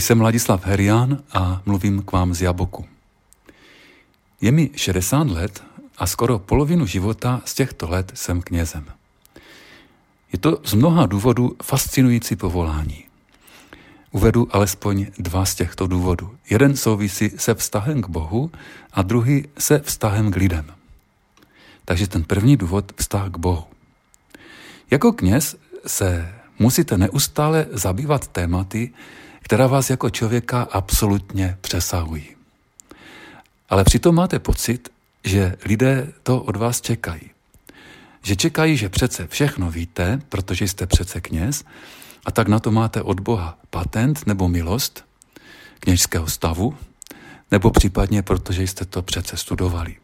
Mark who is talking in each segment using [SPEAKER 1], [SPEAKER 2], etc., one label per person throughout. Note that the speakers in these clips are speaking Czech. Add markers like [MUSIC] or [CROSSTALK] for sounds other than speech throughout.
[SPEAKER 1] Jsem Ladislav Herian a mluvím k vám z Jaboku. Je mi 60 let a skoro polovinu života z těchto let jsem knězem. Je to z mnoha důvodů fascinující povolání. Uvedu alespoň dva z těchto důvodů. Jeden souvisí se vztahem k Bohu a druhý se vztahem k lidem. Takže ten první důvod vztah k Bohu. Jako kněz se musíte neustále zabývat tématy, která vás jako člověka absolutně přesahují. Ale přitom máte pocit, že lidé to od vás čekají. Že čekají, že přece všechno víte, protože jste přece kněz, a tak na to máte od Boha patent nebo milost kněžského stavu, nebo případně protože jste to přece studovali.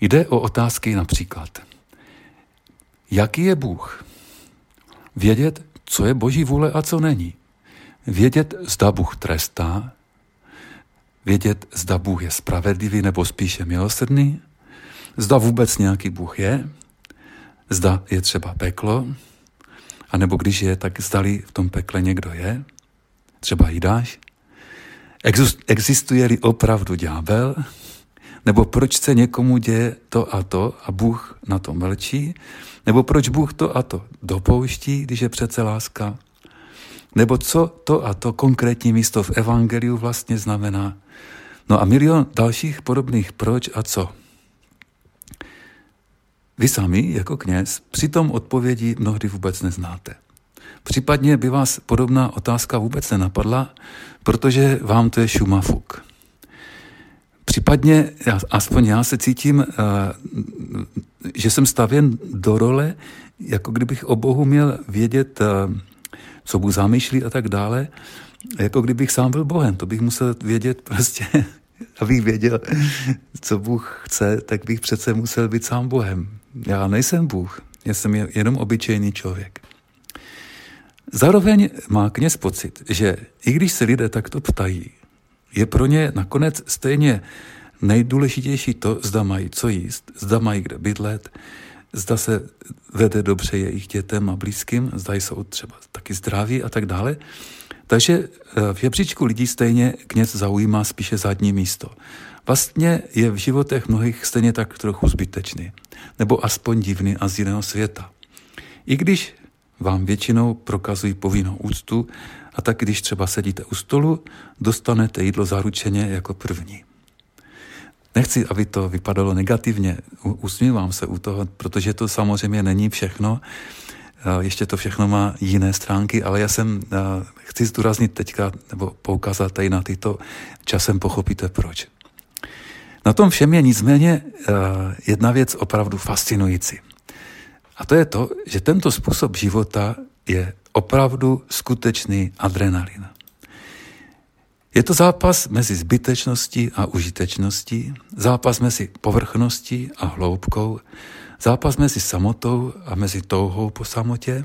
[SPEAKER 1] Jde o otázky například, jaký je Bůh? Vědět, co je Boží vůle a co není. Vědět, zda Bůh trestá, vědět, zda Bůh je spravedlivý nebo spíše milosrdný, zda vůbec nějaký Bůh je, zda je třeba peklo, a nebo když je, tak zdali v tom pekle někdo je, třeba Jidáš. Existuje-li opravdu ďábel, nebo proč se někomu děje to a to a Bůh na to mlčí, nebo proč Bůh to a to dopouští, když je přece láska, nebo co to a to konkrétní místo v Evangeliu vlastně znamená. No a milion dalších podobných proč a co. Vy sami, jako kněz, přitom odpovědi mnohdy vůbec neznáte. Případně by vás podobná otázka vůbec nenapadla, protože vám to je šumafuk. Případně, aspoň já se cítím, eh, že jsem stavěn do role, jako kdybych o Bohu měl vědět, eh, co Bůh zamýšlí a tak dále, jako kdybych sám byl Bohem. To bych musel vědět prostě, [LAUGHS] abych věděl, co Bůh chce, tak bych přece musel být sám Bohem. Já nejsem Bůh, já jsem jenom obyčejný člověk. Zároveň má kněz pocit, že i když se lidé takto ptají, je pro ně nakonec stejně nejdůležitější to, zda mají co jíst, zda mají kde bydlet, zda se vede dobře jejich dětem a blízkým, zda jsou třeba taky zdraví a tak dále. Takže eh, v jebříčku lidí stejně kněz zaujímá spíše zadní místo. Vlastně je v životech mnohých stejně tak trochu zbytečný, nebo aspoň divný a z jiného světa. I když vám většinou prokazují povinnou úctu a tak když třeba sedíte u stolu, dostanete jídlo zaručeně jako první. Nechci, aby to vypadalo negativně, usmívám se u toho, protože to samozřejmě není všechno, ještě to všechno má jiné stránky, ale já jsem, chci zdůraznit teďka, nebo poukázat tady na tyto, časem pochopíte proč. Na tom všem je nicméně jedna věc opravdu fascinující. A to je to, že tento způsob života je opravdu skutečný adrenalin. Je to zápas mezi zbytečností a užitečností, zápas mezi povrchností a hloubkou, zápas mezi samotou a mezi touhou po samotě,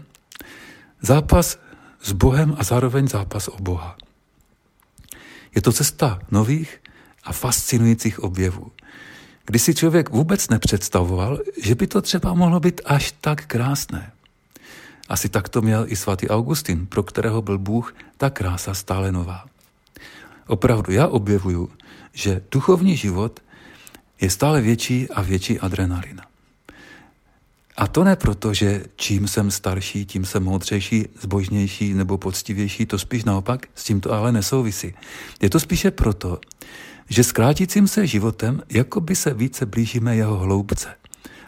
[SPEAKER 1] zápas s Bohem a zároveň zápas o Boha. Je to cesta nových a fascinujících objevů kdy si člověk vůbec nepředstavoval, že by to třeba mohlo být až tak krásné. Asi tak to měl i svatý Augustin, pro kterého byl Bůh ta krása stále nová. Opravdu já objevuju, že duchovní život je stále větší a větší adrenalina. A to ne proto, že čím jsem starší, tím jsem moudřejší, zbožnější nebo poctivější, to spíš naopak, s tím to ale nesouvisí. Je to spíše proto, že s krátícím se životem jako by se více blížíme jeho hloubce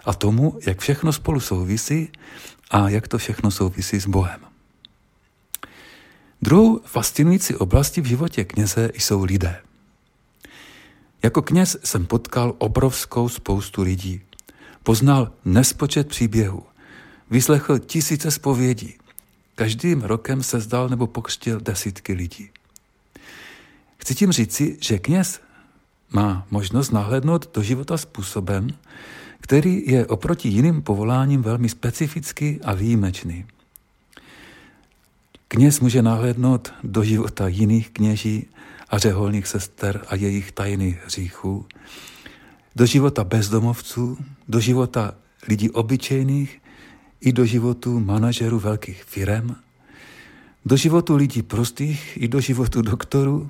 [SPEAKER 1] a tomu, jak všechno spolu souvisí a jak to všechno souvisí s Bohem. Druhou fascinující oblastí v životě kněze jsou lidé. Jako kněz jsem potkal obrovskou spoustu lidí. Poznal nespočet příběhů. Vyslechl tisíce zpovědí. Každým rokem se zdal nebo pokřtil desítky lidí. Chci tím říci, že kněz má možnost nahlédnout do života způsobem, který je oproti jiným povoláním velmi specifický a výjimečný. Kněz může nahlédnout do života jiných kněží a řeholných sester a jejich tajných hříchů, do života bezdomovců, do života lidí obyčejných i do životu manažerů velkých firem, Do životu lidí prostých i do životu doktorů,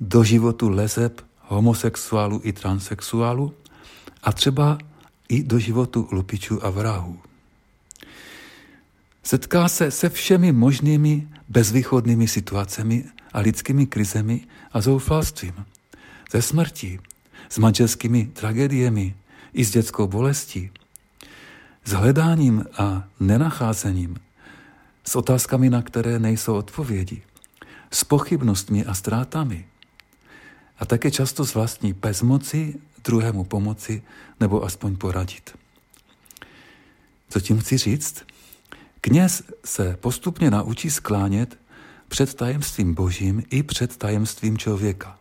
[SPEAKER 1] do životu lezeb, homosexuálů i transexuálů a třeba i do životu lupičů a vrahů. Setká se se všemi možnými bezvýchodnými situacemi a lidskými krizemi a zoufalstvím, ze smrtí, s manželskými tragédiemi i s dětskou bolestí, s hledáním a nenacházením, s otázkami, na které nejsou odpovědi, s pochybnostmi a ztrátami. A také často s vlastní bezmoci druhému pomoci nebo aspoň poradit. Co tím chci říct? Kněz se postupně naučí sklánět před tajemstvím božím i před tajemstvím člověka.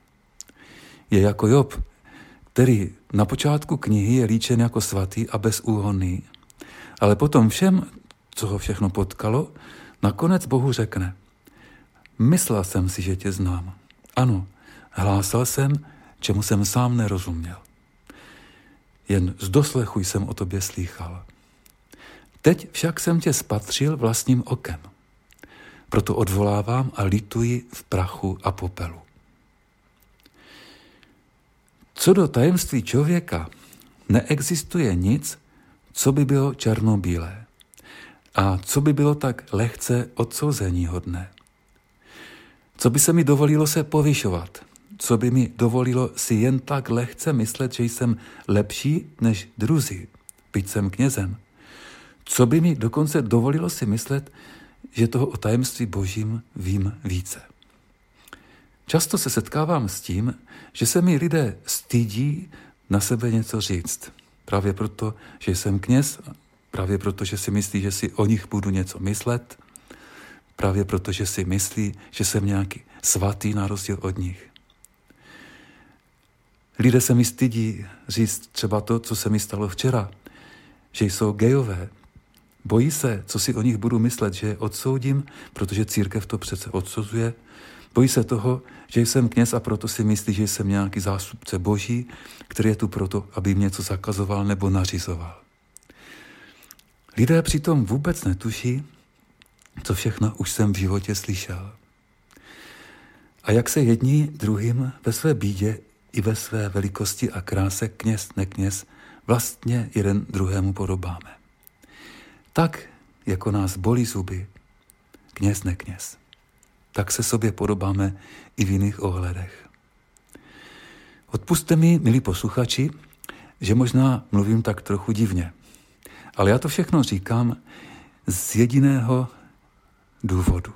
[SPEAKER 1] Je jako Job, který na počátku knihy je líčen jako svatý a bezúhonný, ale potom všem, co ho všechno potkalo, nakonec Bohu řekne, myslel jsem si, že tě znám. Ano, hlásal jsem, čemu jsem sám nerozuměl. Jen z doslechu jsem o tobě slýchal. Teď však jsem tě spatřil vlastním okem. Proto odvolávám a lituji v prachu a popelu. Co do tajemství člověka, neexistuje nic, co by bylo černobílé a co by bylo tak lehce odsouzení hodné. Co by se mi dovolilo se povyšovat, co by mi dovolilo si jen tak lehce myslet, že jsem lepší než druzí, byť jsem knězem. Co by mi dokonce dovolilo si myslet, že toho o tajemství božím vím více. Často se setkávám s tím, že se mi lidé stydí na sebe něco říct. Právě proto, že jsem kněz, právě proto, že si myslí, že si o nich budu něco myslet, právě proto, že si myslí, že jsem nějaký svatý na rozdíl od nich. Lidé se mi stydí říct třeba to, co se mi stalo včera, že jsou gejové. Bojí se, co si o nich budu myslet, že je odsoudím, protože církev to přece odsuzuje. Bojí se toho, že jsem kněz a proto si myslí, že jsem nějaký zástupce boží, který je tu proto, aby jim něco zakazoval nebo nařizoval. Lidé přitom vůbec netuší, co všechno už jsem v životě slyšel. A jak se jedni druhým ve své bídě i ve své velikosti a kráse kněz nekněz vlastně jeden druhému podobáme. Tak, jako nás bolí zuby, kněz nekněz, tak se sobě podobáme i v jiných ohledech. Odpuste mi, milí posluchači, že možná mluvím tak trochu divně, ale já to všechno říkám z jediného důvodu.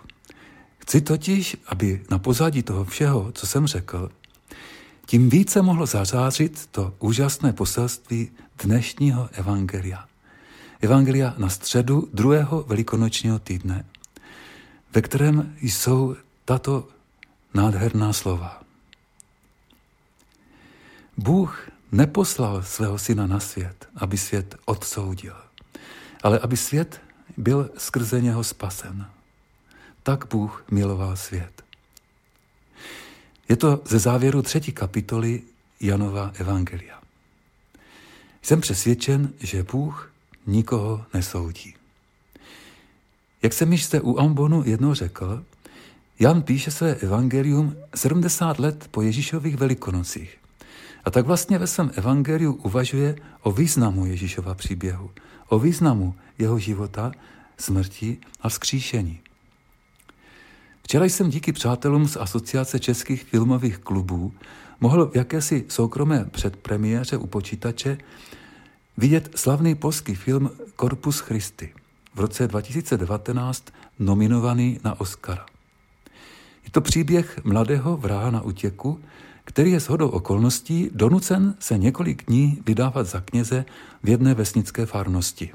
[SPEAKER 1] Chci totiž, aby na pozadí toho všeho, co jsem řekl, tím více mohlo zazářit to úžasné poselství dnešního evangelia. Evangelia na středu druhého velikonočního týdne, ve kterém jsou tato nádherná slova. Bůh neposlal svého syna na svět, aby svět odsoudil, ale aby svět byl skrze něho spasen. Tak Bůh miloval svět. Je to ze závěru třetí kapitoly Janova Evangelia. Jsem přesvědčen, že Bůh nikoho nesoudí. Jak jsem již zde u Ambonu jednou řekl, Jan píše své evangelium 70 let po Ježíšových velikonocích. A tak vlastně ve svém evangeliu uvažuje o významu Ježíšova příběhu, o významu jeho života, smrti a vzkříšení. Včera jsem díky přátelům z Asociace českých filmových klubů mohl v jakési soukromé předpremiéře u počítače vidět slavný polský film Korpus Christi, v roce 2019 nominovaný na Oscara. Je to příběh mladého vraha na útěku, který je shodou okolností donucen se několik dní vydávat za kněze v jedné vesnické farnosti.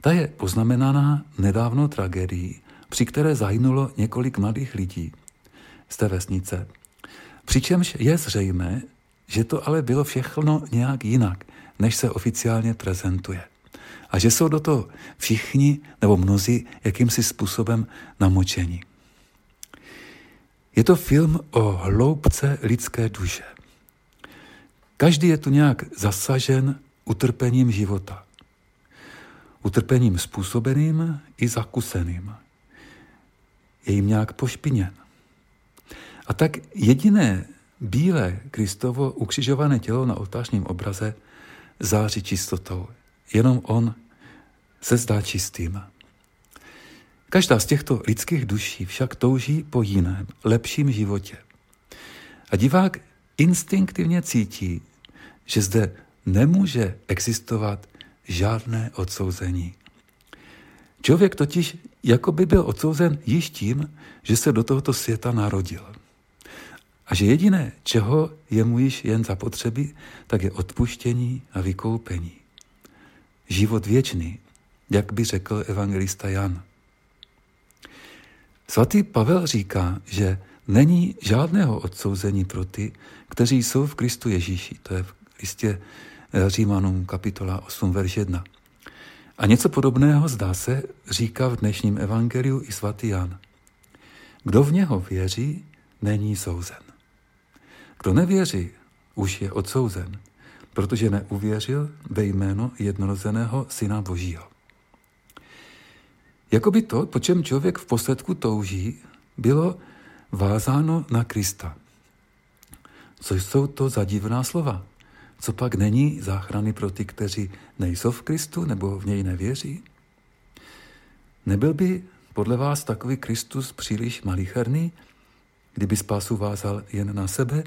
[SPEAKER 1] Ta je poznamenaná nedávnou tragédií, při které zahynulo několik mladých lidí z té vesnice. Přičemž je zřejmé, že to ale bylo všechno nějak jinak, než se oficiálně prezentuje. A že jsou do toho všichni nebo mnozí jakýmsi způsobem namočení. Je to film o hloubce lidské duše. Každý je tu nějak zasažen utrpením života. Utrpením způsobeným i zakuseným. je jim nějak pošpiněn. A tak jediné bílé Kristovo ukřižované tělo na oltářním obraze září čistotou. Jenom on se zdá čistým. Každá z těchto lidských duší však touží po jiném, lepším životě. A divák instinktivně cítí, že zde nemůže existovat žádné odsouzení. Člověk totiž jako by byl odsouzen již tím, že se do tohoto světa narodil. A že jediné, čeho je mu již jen zapotřebí, tak je odpuštění a vykoupení. Život věčný, jak by řekl evangelista Jan. Svatý Pavel říká, že není žádného odsouzení pro ty, kteří jsou v Kristu Ježíši. To je v listě eh, Římanům kapitola 8, verš 1. A něco podobného, zdá se, říká v dnešním evangeliu i svatý Jan. Kdo v něho věří, není souzen. Kdo nevěří, už je odsouzen, protože neuvěřil ve jméno jednorozeného Syna Božího. Jakoby to, po čem člověk v posledku touží, bylo vázáno na Krista. Co jsou to za divná slova? Co pak není záchrany pro ty, kteří nejsou v Kristu nebo v něj nevěří? Nebyl by podle vás takový Kristus příliš malicherný, kdyby spásu vázal jen na sebe?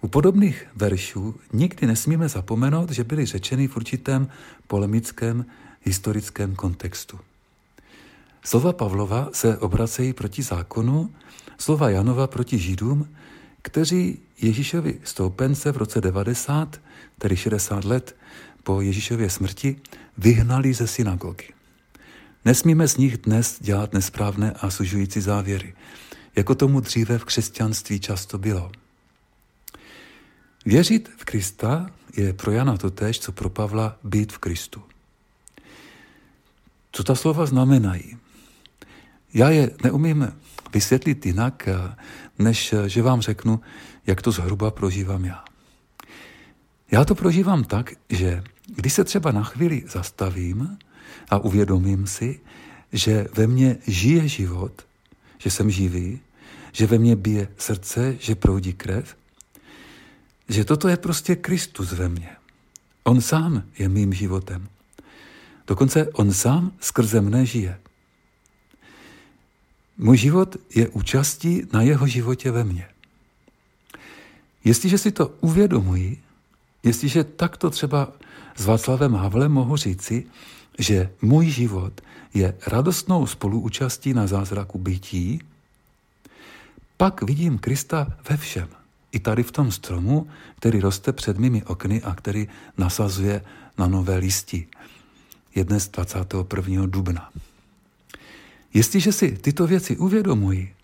[SPEAKER 1] U podobných veršů nikdy nesmíme zapomenout, že byly řečeny v určitém polemickém historickém kontextu. Slova Pavlova se obracejí proti zákonu, slova Janova proti Židům, kteří Ježíšovi stoupence v roce 90, tedy 60 let po Ježíšově smrti, vyhnali ze synagogy. Nesmíme z nich dnes dělat nesprávné a sužující závěry, jako tomu dříve v křesťanství často bylo. Věřit v Krista je pro Jana totéž, co pro Pavla být v Kristu. Co ta slova znamenají? Já je neumím vysvětlit jinak, než že vám řeknu, jak to zhruba prožívám já. Já to prožívám tak, že když se třeba na chvíli zastavím a uvědomím si, že ve mně žije život, že jsem živý, že ve mně bije srdce, že proudí krev, že toto je prostě Kristus ve mně. On sám je mým životem. Dokonce on sám skrze mne žije. Můj život je účastí na jeho životě ve mně. Jestliže si to uvědomuji, jestliže takto třeba s Václavem Havlem mohu říci, že můj život je radostnou spoluúčastí na zázraku bytí, pak vidím Krista ve všem. I tady v tom stromu, který roste před mými okny a který nasazuje na nové listi. Je dnes 21. dubna. Jestliže si tyto věci uvědomuji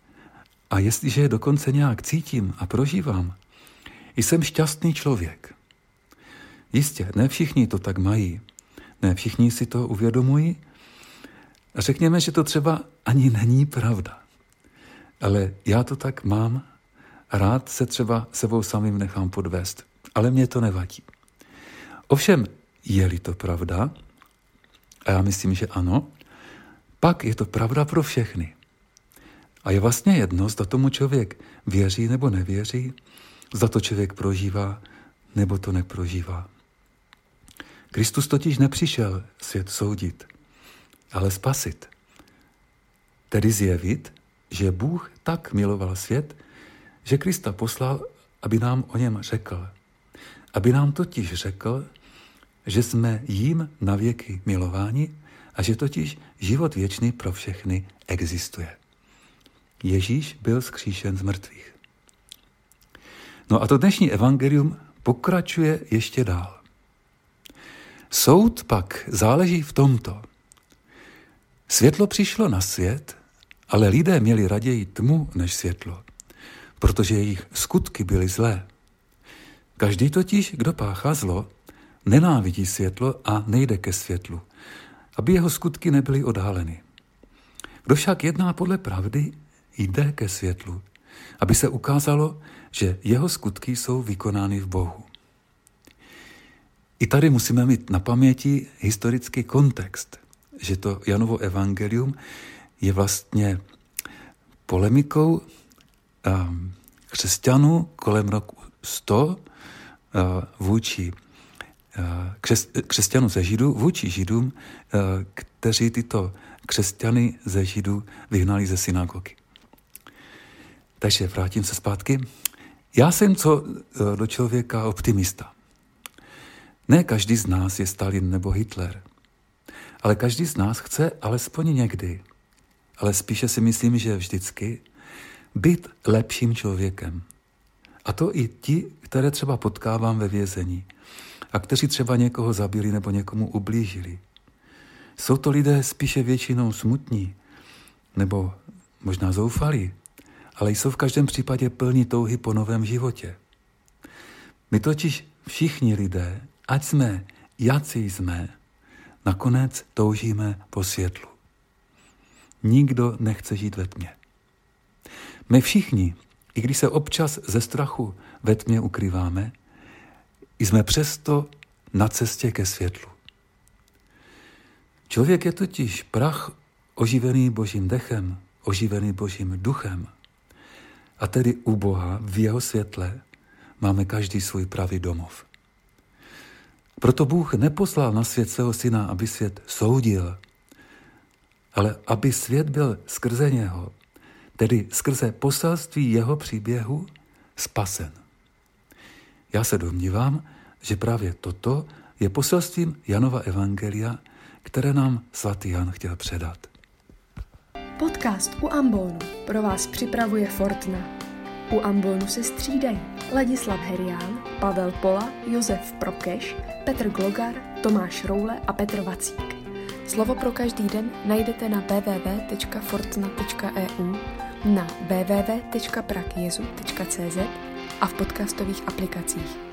[SPEAKER 1] a jestliže je dokonce nějak cítím a prožívám, jsem šťastný člověk. Jistě, ne všichni to tak mají, ne všichni si to uvědomují řekněme, že to třeba ani není pravda. Ale já to tak mám rád se třeba sebou samým nechám podvést. Ale mě to nevadí. Ovšem, je-li to pravda, a já myslím, že ano, pak je to pravda pro všechny. A je vlastně jedno, zda tomu člověk věří nebo nevěří, zda to člověk prožívá nebo to neprožívá. Kristus totiž nepřišel svět soudit, ale spasit. Tedy zjevit, že Bůh tak miloval svět, že Krista poslal, aby nám o něm řekl. Aby nám totiž řekl, že jsme jím na věky milováni a že totiž život věčný pro všechny existuje. Ježíš byl zkříšen z mrtvých. No a to dnešní evangelium pokračuje ještě dál. Soud pak záleží v tomto. Světlo přišlo na svět, ale lidé měli raději tmu než světlo, protože jejich skutky byly zlé. Každý totiž, kdo páchá zlo, nenávidí světlo a nejde ke světlu, aby jeho skutky nebyly odhaleny. Kdo však jedná podle pravdy, jde ke světlu, aby se ukázalo, že jeho skutky jsou vykonány v Bohu. I tady musíme mít na paměti historický kontext, že to Janovo evangelium je vlastně polemikou křesťanů kolem roku 100 uh, vůči uh, křes, křesťanů ze Židů vůči Židům, uh, kteří tyto křesťany ze Židů vyhnali ze synagogy. Takže vrátím se zpátky. Já jsem co do člověka optimista. Ne každý z nás je Stalin nebo Hitler, ale každý z nás chce alespoň někdy, ale spíše si myslím, že vždycky, být lepším člověkem. A to i ti, které třeba potkávám ve vězení a kteří třeba někoho zabili nebo někomu ublížili. Jsou to lidé spíše většinou smutní nebo možná zoufalí, ale jsou v každém případě plní touhy po novém životě. My totiž všichni lidé, ať jsme, jací jsme, nakonec toužíme po světlu. Nikdo nechce žít ve tmě. My všichni, i když se občas ze strachu ve tmě ukrýváme, jsme přesto na cestě ke světlu. Člověk je totiž prach oživený božím dechem, oživený božím duchem. A tedy u Boha v jeho světle máme každý svůj pravý domov. Proto Bůh neposlal na svět svého syna, aby svět soudil, ale aby svět byl skrze něho, tedy skrze poselství jeho příběhu, spasen. Já se domnívám, že právě toto je poselstvím Janova Evangelia, které nám svatý Jan chtěl předat.
[SPEAKER 2] Podcast u Ambonu pro vás připravuje Fortna. U Ambonu se střídají Ladislav Herián, Pavel Pola, Josef Prokeš, Petr Glogar, Tomáš Roule a Petr Vacík. Slovo pro každý den najdete na www.fortna.eu, na www.prakjezu.cz a v podcastových aplikacích.